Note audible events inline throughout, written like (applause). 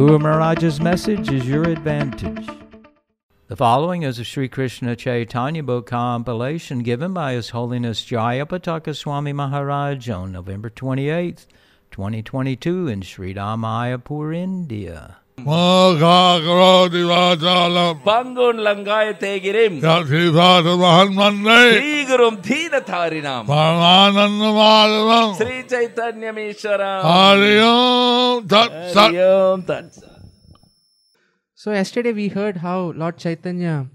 Guru Maharaj's message is your advantage. The following is a Sri Krishna Chaitanya book compilation given by His Holiness Jayapataka Swami Maharaj on November 28, 2022 in Sri Mayapur, India. So yesterday we heard how Lord Chaitanya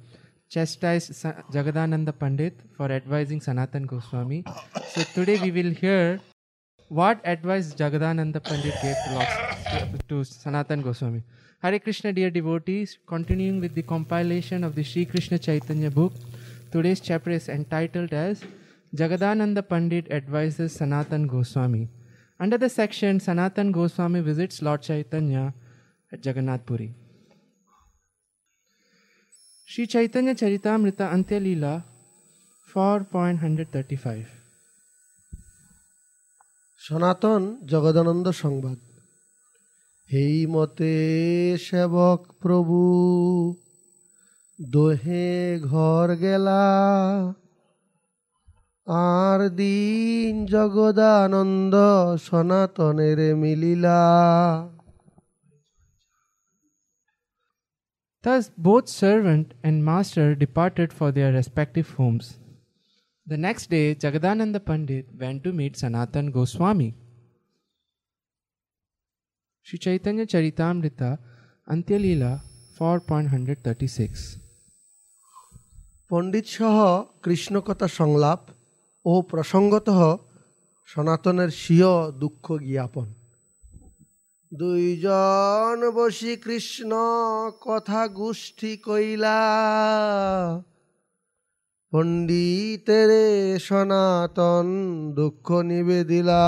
chastised Jagadananda Pandit for advising Sanatan Goswami. So today we will hear what advice Jagadananda Pandit gave to, to Sanatan Goswami. Hare Krishna, dear devotees, continuing with the compilation of the Sri Krishna Chaitanya book, today's chapter is entitled as Jagadananda Pandit advises Sanatan Goswami. Under the section, Sanatan Goswami visits Lord Chaitanya at Jagannath Puri. Sri Chaitanya Charitamrita Antya Leela 4.135 সনাতন জগদানন্দ সংবাদ এই মতে সেবক প্রভু দোহে ঘর গেলা আর দিন জগদানন্দ সনাতনের মিলিলা Thus both servant and master departed for their respective homes. The next day, Jagadananda Pandit went to meet Sanatan Goswami. Sri Chaitanya Charitamrita Antya Leela 4.136 পণ্ডিত সহ কৃষ্ণকথা সংলাপ ও প্রসঙ্গত সনাতনের স্বীয় দুঃখ জ্ঞাপন দুইজন বসি কৃষ্ণ কথা গোষ্ঠী কইলা পণ্ডিতেরে সনাতন দুঃখ নিবেদিলা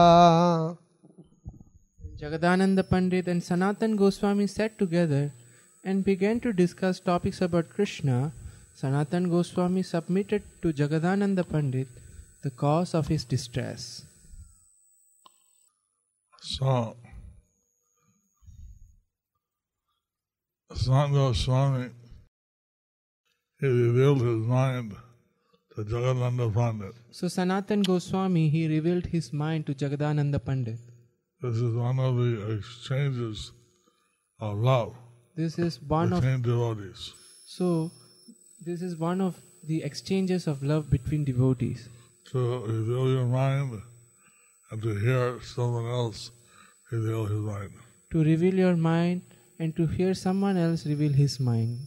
Jagadananda Pandit and Sanatan Goswami sat together and began to discuss topics about Krishna. Sanatan Goswami submitted to Jagadananda Pandit the cause of his distress. So Sanat Swami he revealed his mind to Jagannatha Pandit. So Sanatan Goswami he revealed his mind to Jagadananda Pandit. This is one of the exchanges of love This is one of devotees. so this is one of the exchanges of love between devotees. To reveal your mind and to hear someone else reveal his mind. To reveal your mind and to hear someone else reveal his mind.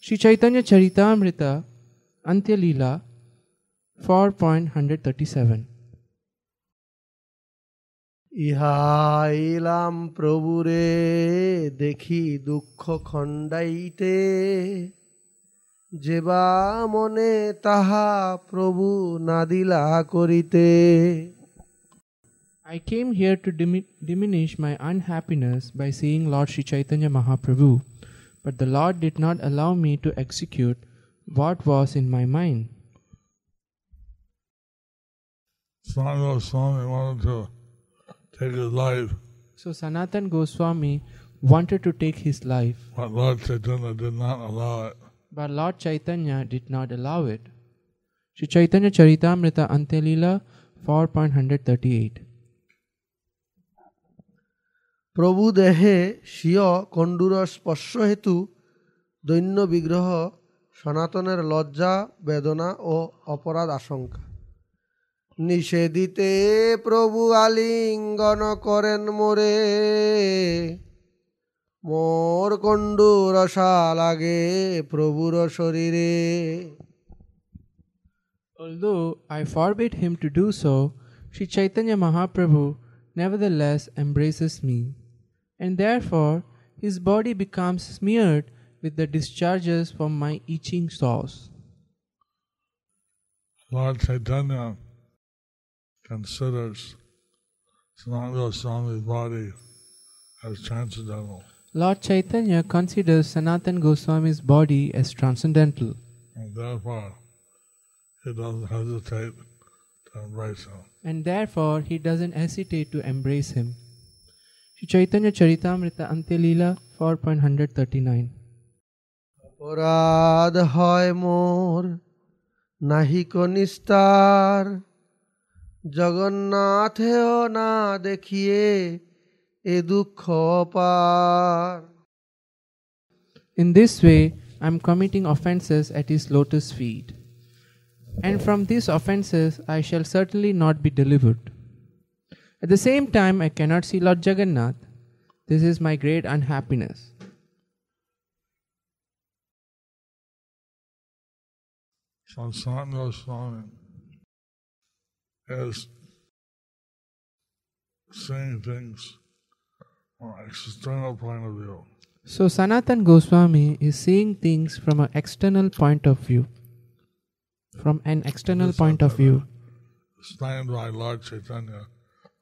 Sri Chaitanya Charitamrita Antya Leela 4.137 ইহাইলাম প্রভুরে দেখি দুঃখ খণ্ডাইতে যেবা মনে তাহা প্রভু নাদিলা করিতে I came here to dimi- diminish my unhappiness by seeing Lord Sri Chaitanya Mahaprabhu, but the Lord did not allow me to execute what was in my mind. Swami Goswami wanted to take his life. So Sanatan Goswami wanted to take his life. But Lord Chaitanya did not allow it. But Lord Chaitanya did not allow it. Sri Chaitanya Charitamrita Antyalila 4.138 প্রভু দেহে স্বীয় কণ্ডুর স্পর্শ হেতু দৈন্য বিগ্রহ সনাতনের লজ্জা বেদনা ও অপরাধ আশঙ্কা নিষেধিতে প্রভু আলিঙ্গন করেন মোরে মোর কণ্ডু রসা লাগে প্রভুর শরীরে Although I forbid him to do so, Sri Chaitanya Mahaprabhu nevertheless embraces me, and therefore his body becomes smeared with the discharges from my itching sores. Lord Chaitanya considers Sanatana Goswami's body as transcendental. Lord Chaitanya considers Sanatan Goswami's body as transcendental, And therefore, he doesn't hesitate to embrace him. and therefore he doesn't hesitate to embrace him. Chaitanya Charitamrita Antyalila 4.139 অপরাধ হয় মোর নাহিক নিস্তার জগন্নাথেও না দেখিয়ে এ দুঃখ পার In this way, I am committing offences at his lotus feet. And from these offences, I shall certainly not be delivered. At the same time, I cannot see Lord Jagannath. This is my great unhappiness. So Goswami is seeing things from an external point of view. So, Sanatan Goswami is seeing things from an external point of view. From an external point of view, Explained by Lord Chaitanya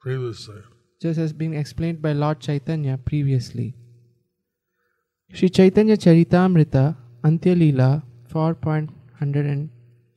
previously. just as been explained by Lord Chaitanya previously. Sri Chaitanya Charitamrita Antyalila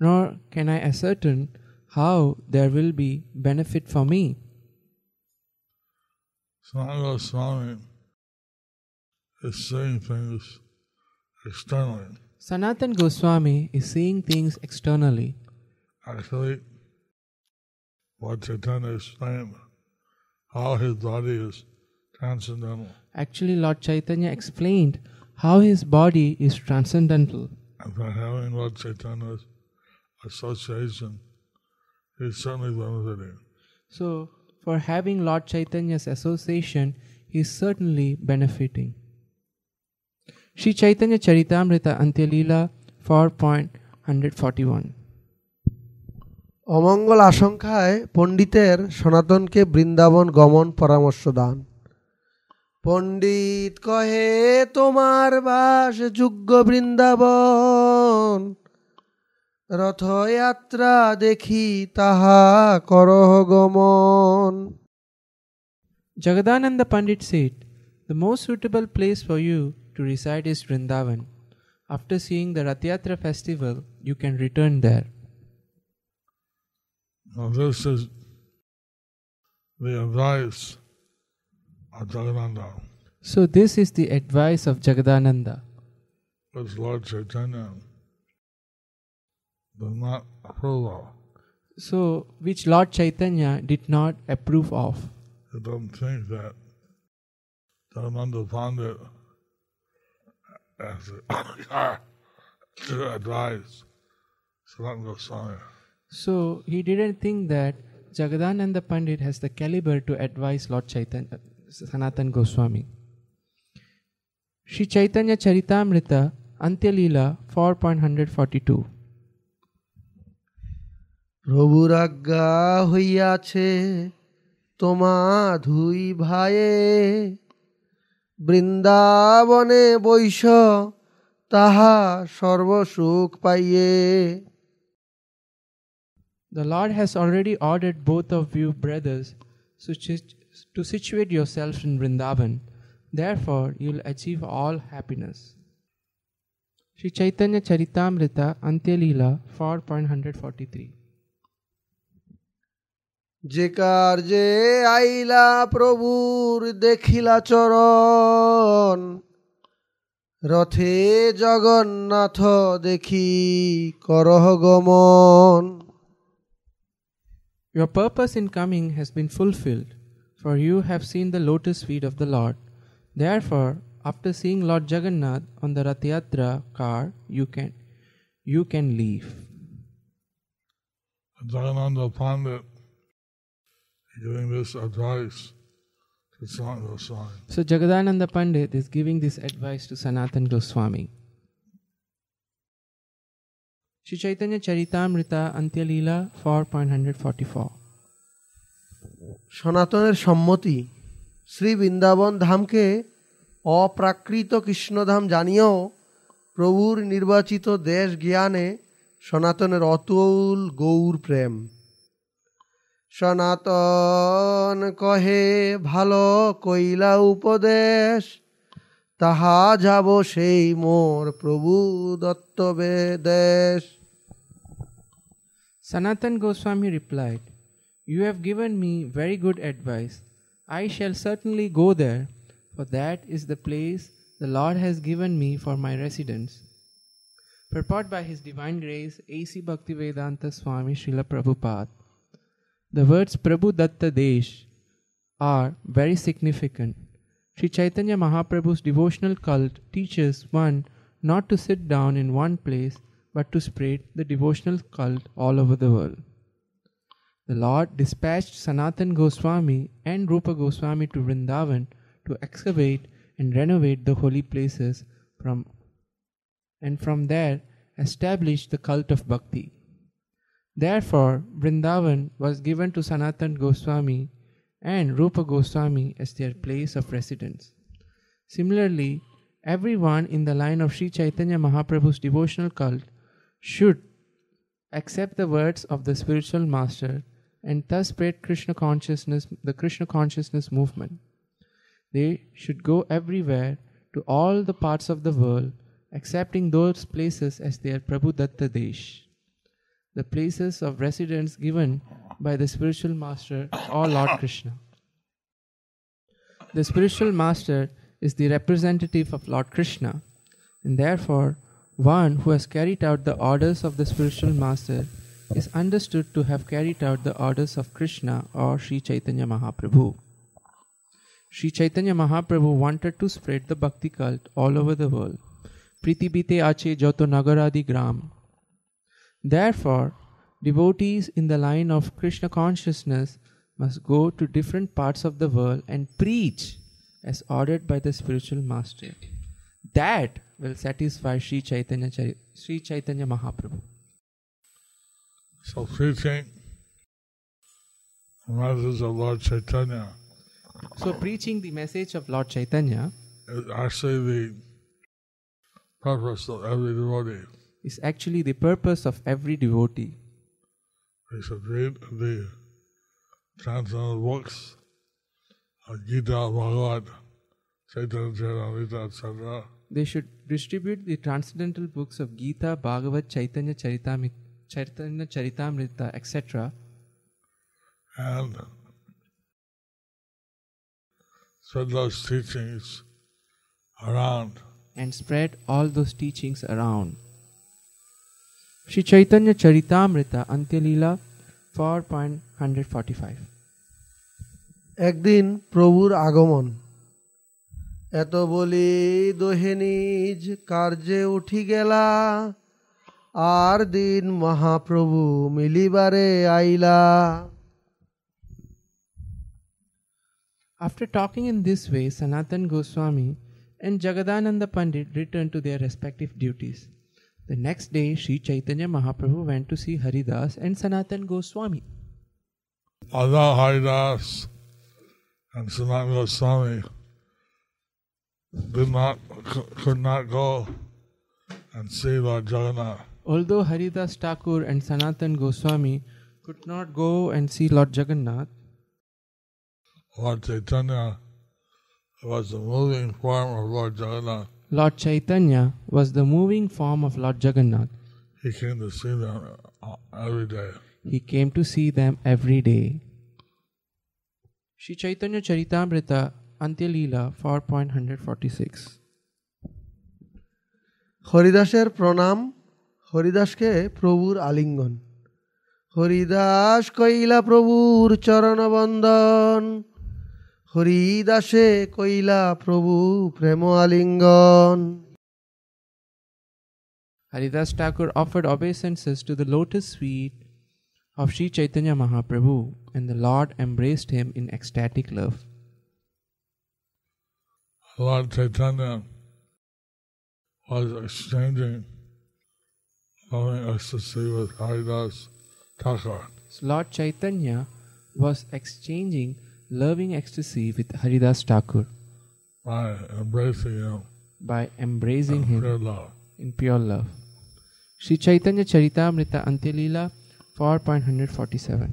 nor can I ascertain how there will be benefit for me. Sanatana Goswami is seeing things externally. Sanatan Goswami is seeing things externally. Actually, what Chaitanya explained, how his body is transcendental. Actually, Lord Chaitanya explained how his body is transcendental. By having Lord Chaitanya's association, he's certainly benefiting. So, for having Lord Chaitanya's association, he is certainly benefiting. Sri Chaitanya Charitamrita Antyalila 4.141 অমঙ্গল আশঙ্কায় পণ্ডিতের সনাতনকে বৃন্দাবন গমন পরামর্শ দান পণ্ডিত কহে তোমার বাস যোগ্য বৃন্দাবন রথযাত্রা দেখি তাহা করহ গমন Jagadananda Pandit said, The most suitable place for you to reside is Vrindavan. After seeing the Rathyatra festival, you can return there. Now, this is the advice of Jagadananda. So, this is the advice of Jagadananda. It's Lord Chaitanya does not approve of. so which Lord Chaitanya did not approve of. He doesn't think that Jagadananda Pandit as (coughs) to advise Goswami. So, he didn't think that Jagadananda Pandit has the caliber to advise Lord Chaitanya, Sanatan Goswami. Sri Chaitanya Charitamrita Antyalila 4.142 প্রভুর আজ্ঞা হইয়াছে তোমা ধুই ভাইয়ে বৃন্দাবনে বৈশ তাহা সর্বসুখ পাইয়ে The Lord has already ordered both of you, brothers, to sit- to situate yourselves in Vrindavan. Therefore, you will achieve all happiness. Sri Chaitanya Charitamrita Antyalila 4.143 যে কার্যে আইলা প্রভুর দেখিলা চরণ রথে জগন্নাথ দেখি করহ গমন Your purpose in coming has been fulfilled, for you have seen the lotus feet of the Lord. Therefore, after seeing Lord Jagannath on the Rath Yatra car, you can you can leave. Jagananda Pandit giving this advice to Sanat Goswami. So Jagadananda Pandit is giving this advice to Sanatan Goswami. Shri Chaitanya Charitamrita Antyalila 4.144 সনাতনের সম্মতি শ্রী বৃন্দাবন ধামকে অপ্রাকৃত কৃষ্ণধাম জানিয়েও প্রভুর নির্বাচিত দেশ জ্ঞানে সনাতনের অতুল গৌর প্রেম সনাতন কহে ভালো কইলা উপদেশ তাহা যাব সেই মোর প্রভু দত্ত দেশ Sanatan Goswami replied, You have given me very good advice. I shall certainly go there, for that is the place the Lord has given me for my residence. Purport by His Divine Grace A.C. Bhaktivedanta Swami Srila Prabhupada. The words Prabhu Datta Desh are very significant. Sri Chaitanya Mahaprabhu's devotional cult teaches one not to sit down in one place but to spread the devotional cult all over the world. The Lord dispatched Sanatan Goswami and Rupa Goswami to Vrindavan to excavate and renovate the holy places from and from there establish the cult of bhakti. Therefore, Vrindavan was given to Sanatan Goswami and Rupa Goswami as their place of residence. Similarly, everyone in the line of Sri Chaitanya Mahaprabhu's devotional cult should accept the words of the spiritual master and thus spread Krishna consciousness, the Krishna consciousness movement. They should go everywhere to all the parts of the world, accepting those places as their Prabhu Datta Desh, the places of residence given by the spiritual master or Lord Krishna. The spiritual master is the representative of Lord Krishna, and therefore, one who has carried out the orders of the spiritual master is understood to have carried out the orders of Krishna or Sri Chaitanya Mahaprabhu. Sri Chaitanya Mahaprabhu wanted to spread the bhakti cult all over the world. Pritibite ache joto nagaradi gram. Therefore, devotees in the line of Krishna consciousness must go to different parts of the world and preach as ordered by the spiritual master. That will satisfy Sri Chaitanya, Chari- Sri Chaitanya Mahaprabhu. So preaching the message of Lord Chaitanya So, preaching the message of Lord Chaitanya is actually the purpose of every devotee. Is actually the purpose of every devotee. They should read the transcendental books Gita, Bhagavad, Chaitanya Charitamrita, etc. They should distribute the transcendental books of Gita, Bhagavad, Chaitanya Charitamrita, Chaitanya Charitamrita, etc. and spread those teachings around. and spread all those teachings around. Sri Chaitanya Charitamrita Antyalila 4.145 একদিন প্রভুর আগমন এত বলি দোহে নিজ কার্যে উঠি গেলা আর দিন মহাপ্রভু মিলিবারে আইলা After talking in this way, Sanatan Goswami and Jagadananda Pandit returned to their respective duties. The next day, Sri Chaitanya Mahaprabhu went to see Haridas and Sanatan Goswami. Although Haridas and Sanatan Goswami did not, could not go and see Lord Jagannath, Although Haridas Thakur and Sanatan Goswami could not go and see Lord Jagannath, Lord Chaitanya was the moving form of Lord Jagannath. Lord Chaitanya was the moving form of Lord Jagannath. He came to see them uh, every day. He came to see them every day. Sri Chaitanya Charitamrita Antyalila 4.146 হরিদাসের প্রণাম হরিদাসকে প্রভুর আলিঙ্গন হরিদাস কইলা প্রভুর চরণ বন্দন হরিদাসে কইলা প্রভু প্রেম আলিঙ্গন Haridas Thakur offered obeisances to the lotus feet of Sri Chaitanya Mahaprabhu, and the Lord embraced him in ecstatic love. Lord Chaitanya was exchanging loving ecstasy with Haridas Thakur. So Lord Chaitanya was exchanging loving ecstasy with Haridas Thakur by embracing him by embracing in him pure love. in pure love. Sri Chaitanya Charitamrita Antyalila 4.147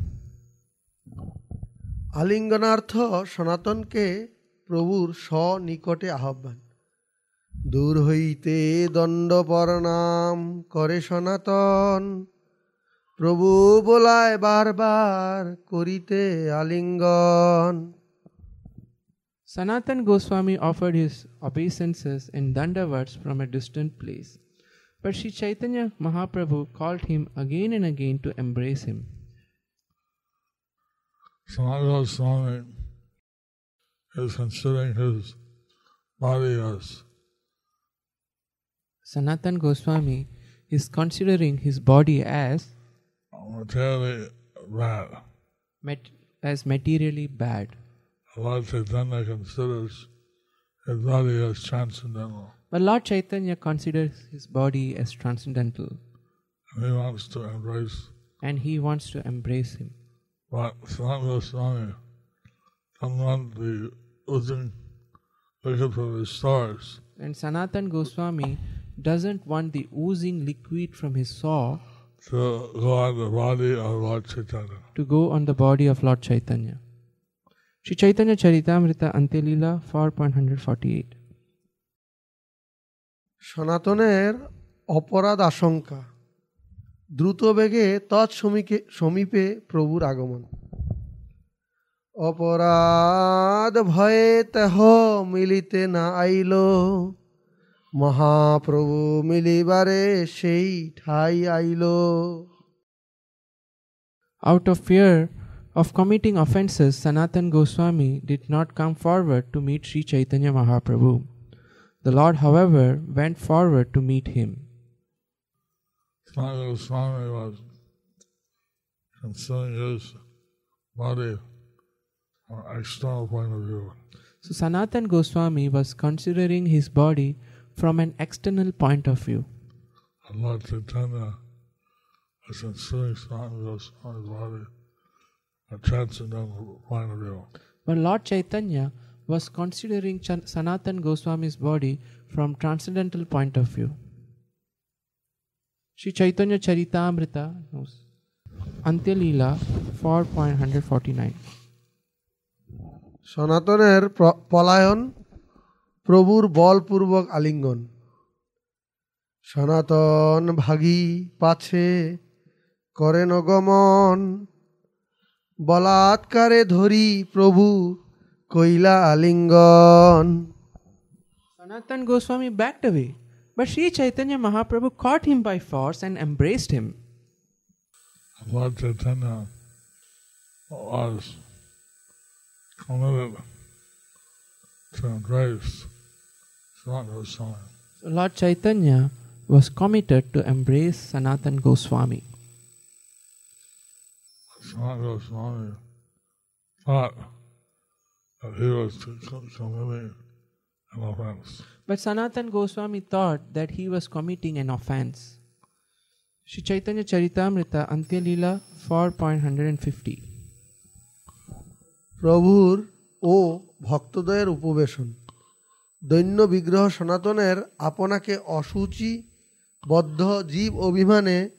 আলিঙ্গনার্থ সনাতনকে প্রভুর স্বনিকটে আহ্বান দূর হইতে দণ্ড প্রণাম করে সনাতন প্রভু বলায় বারবার করিতে আলিঙ্গন Sanatan Goswami offered his obeisances and dandavats from a distant place. But Sri Chaitanya Mahaprabhu called him again and again to embrace him. Sanatana Goswami is considering his body as Sanatan Goswami is considering his body as materially bad. mat- as materially bad. Lord Chaitanya considers his body as transcendental. But Lord Chaitanya considers his body as transcendental And he wants to embrace. and he wants to embrace him. But Sanatana Goswami doesn't want the oozing liquid from his stars And Sanatan Goswami doesn't want the oozing liquid from his saw to go on the body of Lord Chaitanya. to go on the body of Lord Chaitanya. Sri Chaitanya Charitamrita Antyalila 4.148 সনাতনের অপরাধ আশঙ্কা দ্রুত বেগে তৎসমীকে সমীপে প্রভুর আগমন অপরাধ ভয়ে তেহ মিলিতে না আইল মহাপ্রভু মিলিবারে সেই ঠাই আইল Out of fear of committing offences, Sanatan Goswami did not come forward to meet Sri Chaitanya Mahaprabhu. The Lord, however, went forward to meet him. Sanatana Goswami was considering his body from an external point of view. So Sanatan Goswami was considering his body from an external point of view. And Lord Chaitanya was considering Sanatana Goswami's body from a transcendental point of view. But Lord Chaitanya was considering Chan- Sanatan Goswami's body from transcendental point of view. Sri Chaitanya Charitamrita, no, Antyalila 4.149 সনাতনের প্র- পলায়ন প্রভুর বলপূর্বক আলিঙ্গন সনাতন ভাগী পাছে করেন গমন বলাৎকারে ধরি প্রভু কইলা আলিঙ্গন Sanatan Goswami backed away, but Sri Chaitanya Mahaprabhu caught him by force and embraced him. Lord Chaitanya was committed to embrace Sanatana Goswami. So Lord Chaitanya was committed to embrace Sanatan Goswami. Sanatana Goswami thought that he was co- committing an offense. But Sanatan Goswami thought that he was committing an offense. Sri Chaitanya Charitamrita Antyalila 4.150 প্রভুর ও ভক্তদয়ের উপবেশন। দৈন্য বিগ্রহ সনাতনের আপনাকে অসুচি, বদ্ধ জীব অভিমানে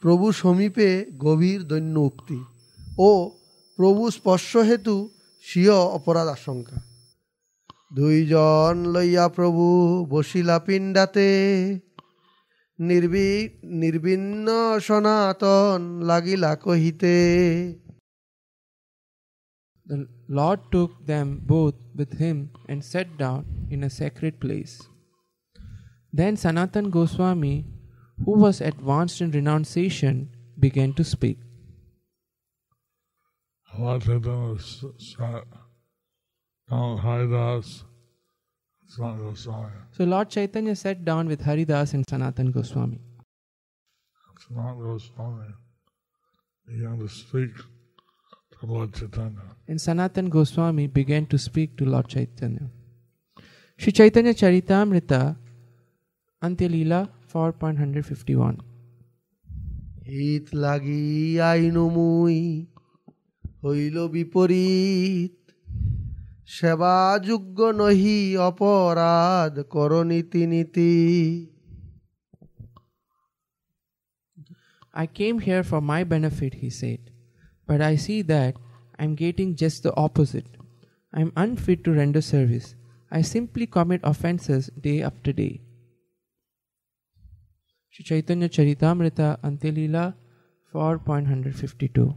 প্রভু সমীপে গভীর দৈন্য উক্তি ও প্রভু স্পর্শ হেতু স্বীয় অপরাধ আশঙ্কা। দুইজন লইয়া প্রভু বসিলা পিণ্ডাতে, নির্বি, নির্বিন্ন সনাতন লাগিলা কহিতে The Lord took them both with him and sat down in a sacred place. Then Sanatan Goswami, who was advanced in renunciation, began to speak. Lord Chaitanya was sat down Haridas, Sanat Goswami. So Lord Chaitanya sat down with Haridas and Sanatan Goswami. Sanat Goswami began to speak Lord Chaitanya. And Sanatan Goswami began to speak to Lord Chaitanya. Sri Chaitanya Charitamrita, Antyalila 4.151 হিত লাগি aino মুই হইল বিপরীত সেবাযোগ্য নহি অপরাধ কর নীতি নীতি I came here for my benefit, he said. But I see that I'm getting just the opposite. I'm unfit to render service. I simply commit offenses day after day. Sri Chaitanya Charitamrita Antyalila 4.152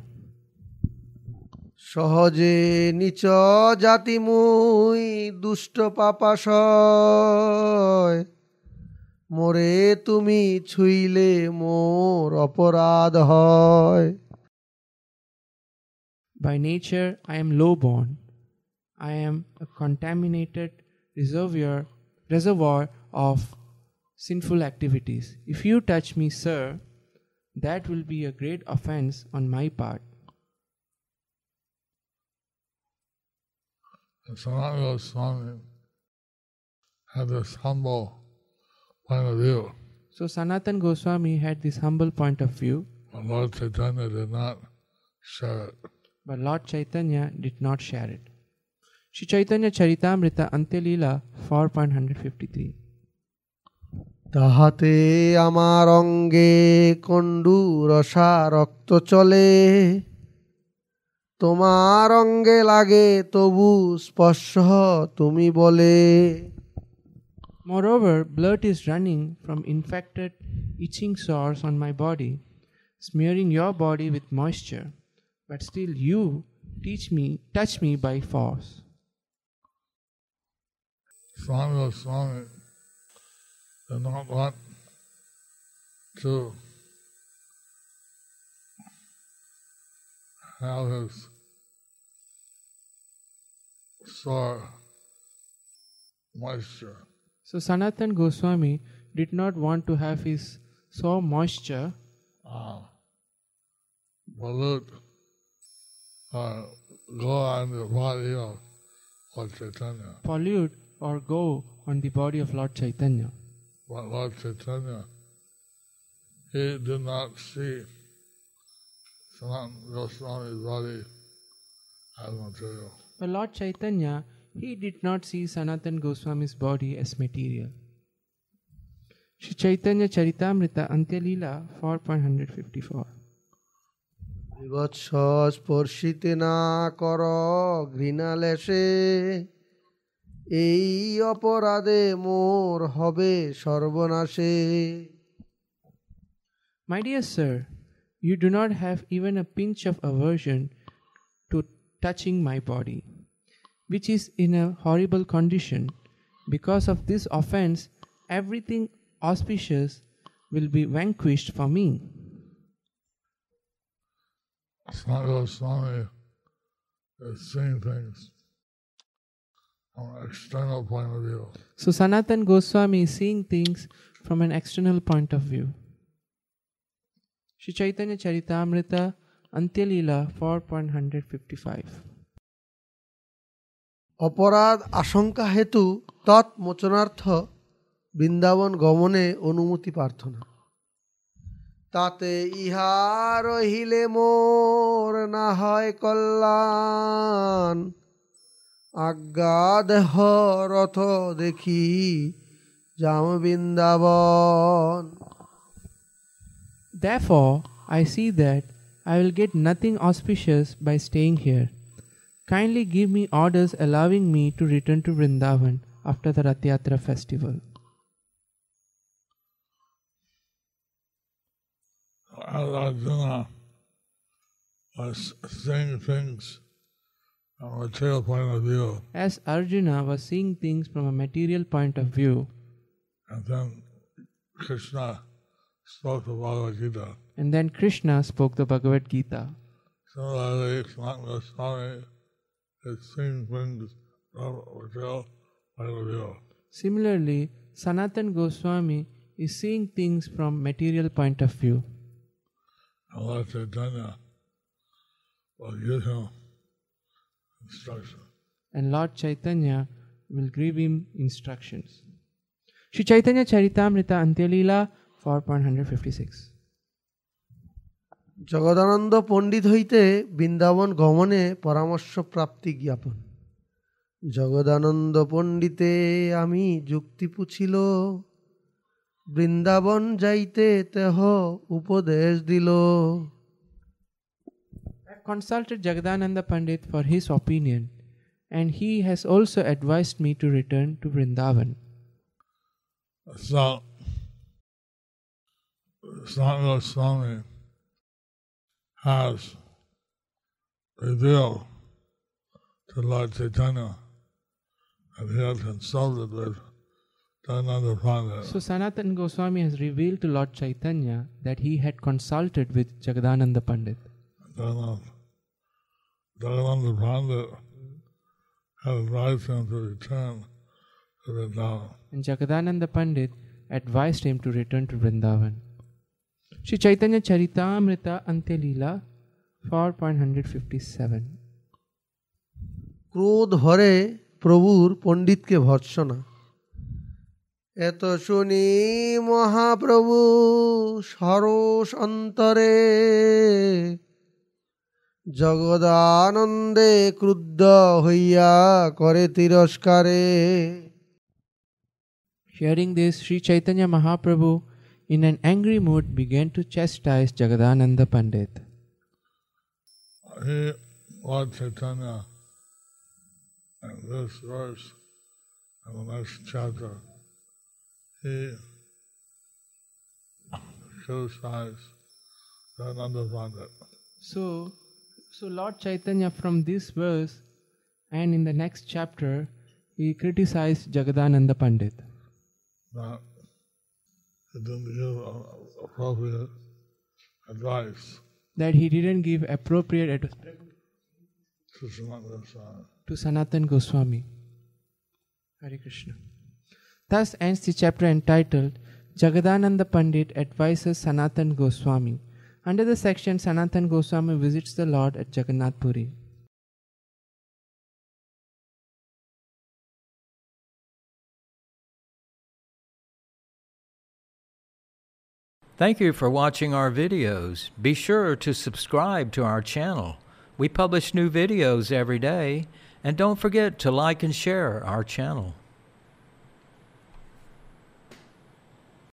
সহজে নিচ জাতি মুই দুষ্ট পাপাশয় মোরে তুমি ছুইলে মোর অপরাধ হয় By nature, I am low born. I am a contaminated reservoir, reservoir of sinful activities. If you touch me, sir, that will be a great offense on my part. And Sanat Goswami had this humble point of view, So Sanatan Goswami had this humble point of view, but Lord Chaitanya did not share it. But Lord Chaitanya did not share it. Sri Chaitanya Charitamrita Antyalila 4.153 তাহাতে আমার অঙ্গে কণ্ডু রসা রক্ত চলে তোমার অঙ্গে লাগে তবু স্পর্শ তুমি বলে Moreover, blood is running from infected, itching sores on my body, smearing your body with moisture. But still, you teach me, touch me by force. Swami Goswami did not want to have his sore moisture. So Sanatan Goswami did not want to have his sore moisture uh, pollute uh, go on the body of Lord Chaitanya. pollute or go on the body of Lord Chaitanya. But Lord Chaitanya, he did not see Sanatana Goswami's body as material. But Lord Chaitanya, he did not see Sanatan Goswami's body as material. Sri Chaitanya Charitamrita Antyalila 4.154 বিভৎস স্পর্শিতে না কর ঘৃণা লেশে এই অপরাধে মোর হবে সর্বনাশে My dear sir, you do not have even a pinch of aversion to touching my body, which is in a horrible condition. Because of this offense, everything auspicious will be vanquished for me. Sanatan Goswami is seeing things from an external point of view. So Sanatan Goswami is seeing things from an external point of view. Sri Chaitanya Charitamrita Antyalila 4.155 অপরাধ আশঙ্কা হেতু তৎমোচনার্থ বৃন্দাবন গমনে অনুমতি প্রার্থনা তাতে ইহা রহিলে মোর না হয় কল্যাণ আজ্ঞা দেহ দেখি যাম Vrindavan Therefore, I see that I will get nothing auspicious by staying here. Kindly give me orders allowing me to return to Vrindavan after the rathyatra festival. Arjuna uh, was uh, seeing things from a material point of view, As Arjuna was seeing things from a material point of view, and then Krishna spoke the Bhagavad Gita. and then Krishna spoke the Bhagavad Gita. Similarly, Sanatana Goswami is seeing things material point of view. Similarly, Sanatan Goswami is seeing things from material point of view. And Lord Chaitanya will give him instruction. and Lord Chaitanya will give him instructions. Sri Chaitanya Charitamrita Antyalila 4.156 Jagadananda পণ্ডিত হইতে বৃন্দাবন গমনে পরামর্শ প্রাপ্তি জ্ঞাপন জগদানন্দ পণ্ডিতে আমি যুক্তি পুছিল বৃন্দাবন যাইতে তেহ উপদেশ দিল I consulted Jagadananda Pandit for his opinion and he has also advised me to return to Vrindavan. So, Swami Swami has revealed to Lord Chaitanya that he had consulted with Jagannath Pandit. So Sanatan Goswami has revealed to Lord Chaitanya that he had consulted with Jagadananda Pandit. Jagannath, Jagannath Pandit had advised him to return to Vrindavan. And Jagadananda Pandit advised him to return to Vrindavan. Sri Chaitanya Charitamrita Antyalila 4.157 ক্রোধ হরে প্রভুর পণ্ডিতকে ভর্সনা এত শুনি মহাপ্রভু সরস অন্তরে জগদানন্দে ক্রুদ্ধ হইয়া করে তিরস্কারে Hearing this, Sri Chaitanya Mahaprabhu, in an angry mood, began to chastise Jagadananda Pandit. He, Lord Chaitanya, in this verse, in the next chapter, he criticized Jagannath Pandit. So, so Lord Chaitanya, from this verse and in the next chapter, he criticized Jagadananda Pandit that he didn't give appropriate advice that he didn't give appropriate advice to Sanatana to Sanatan Goswami. Hare Krishna. Thus ends the chapter entitled Jagadananda Pandit advises Sanatan Goswami. Under the section Sanatan Goswami visits the Lord at Jagannath Puri. Thank you for watching our videos. Be sure to subscribe to our channel. We publish new videos every day, and don't forget to like and share our channel.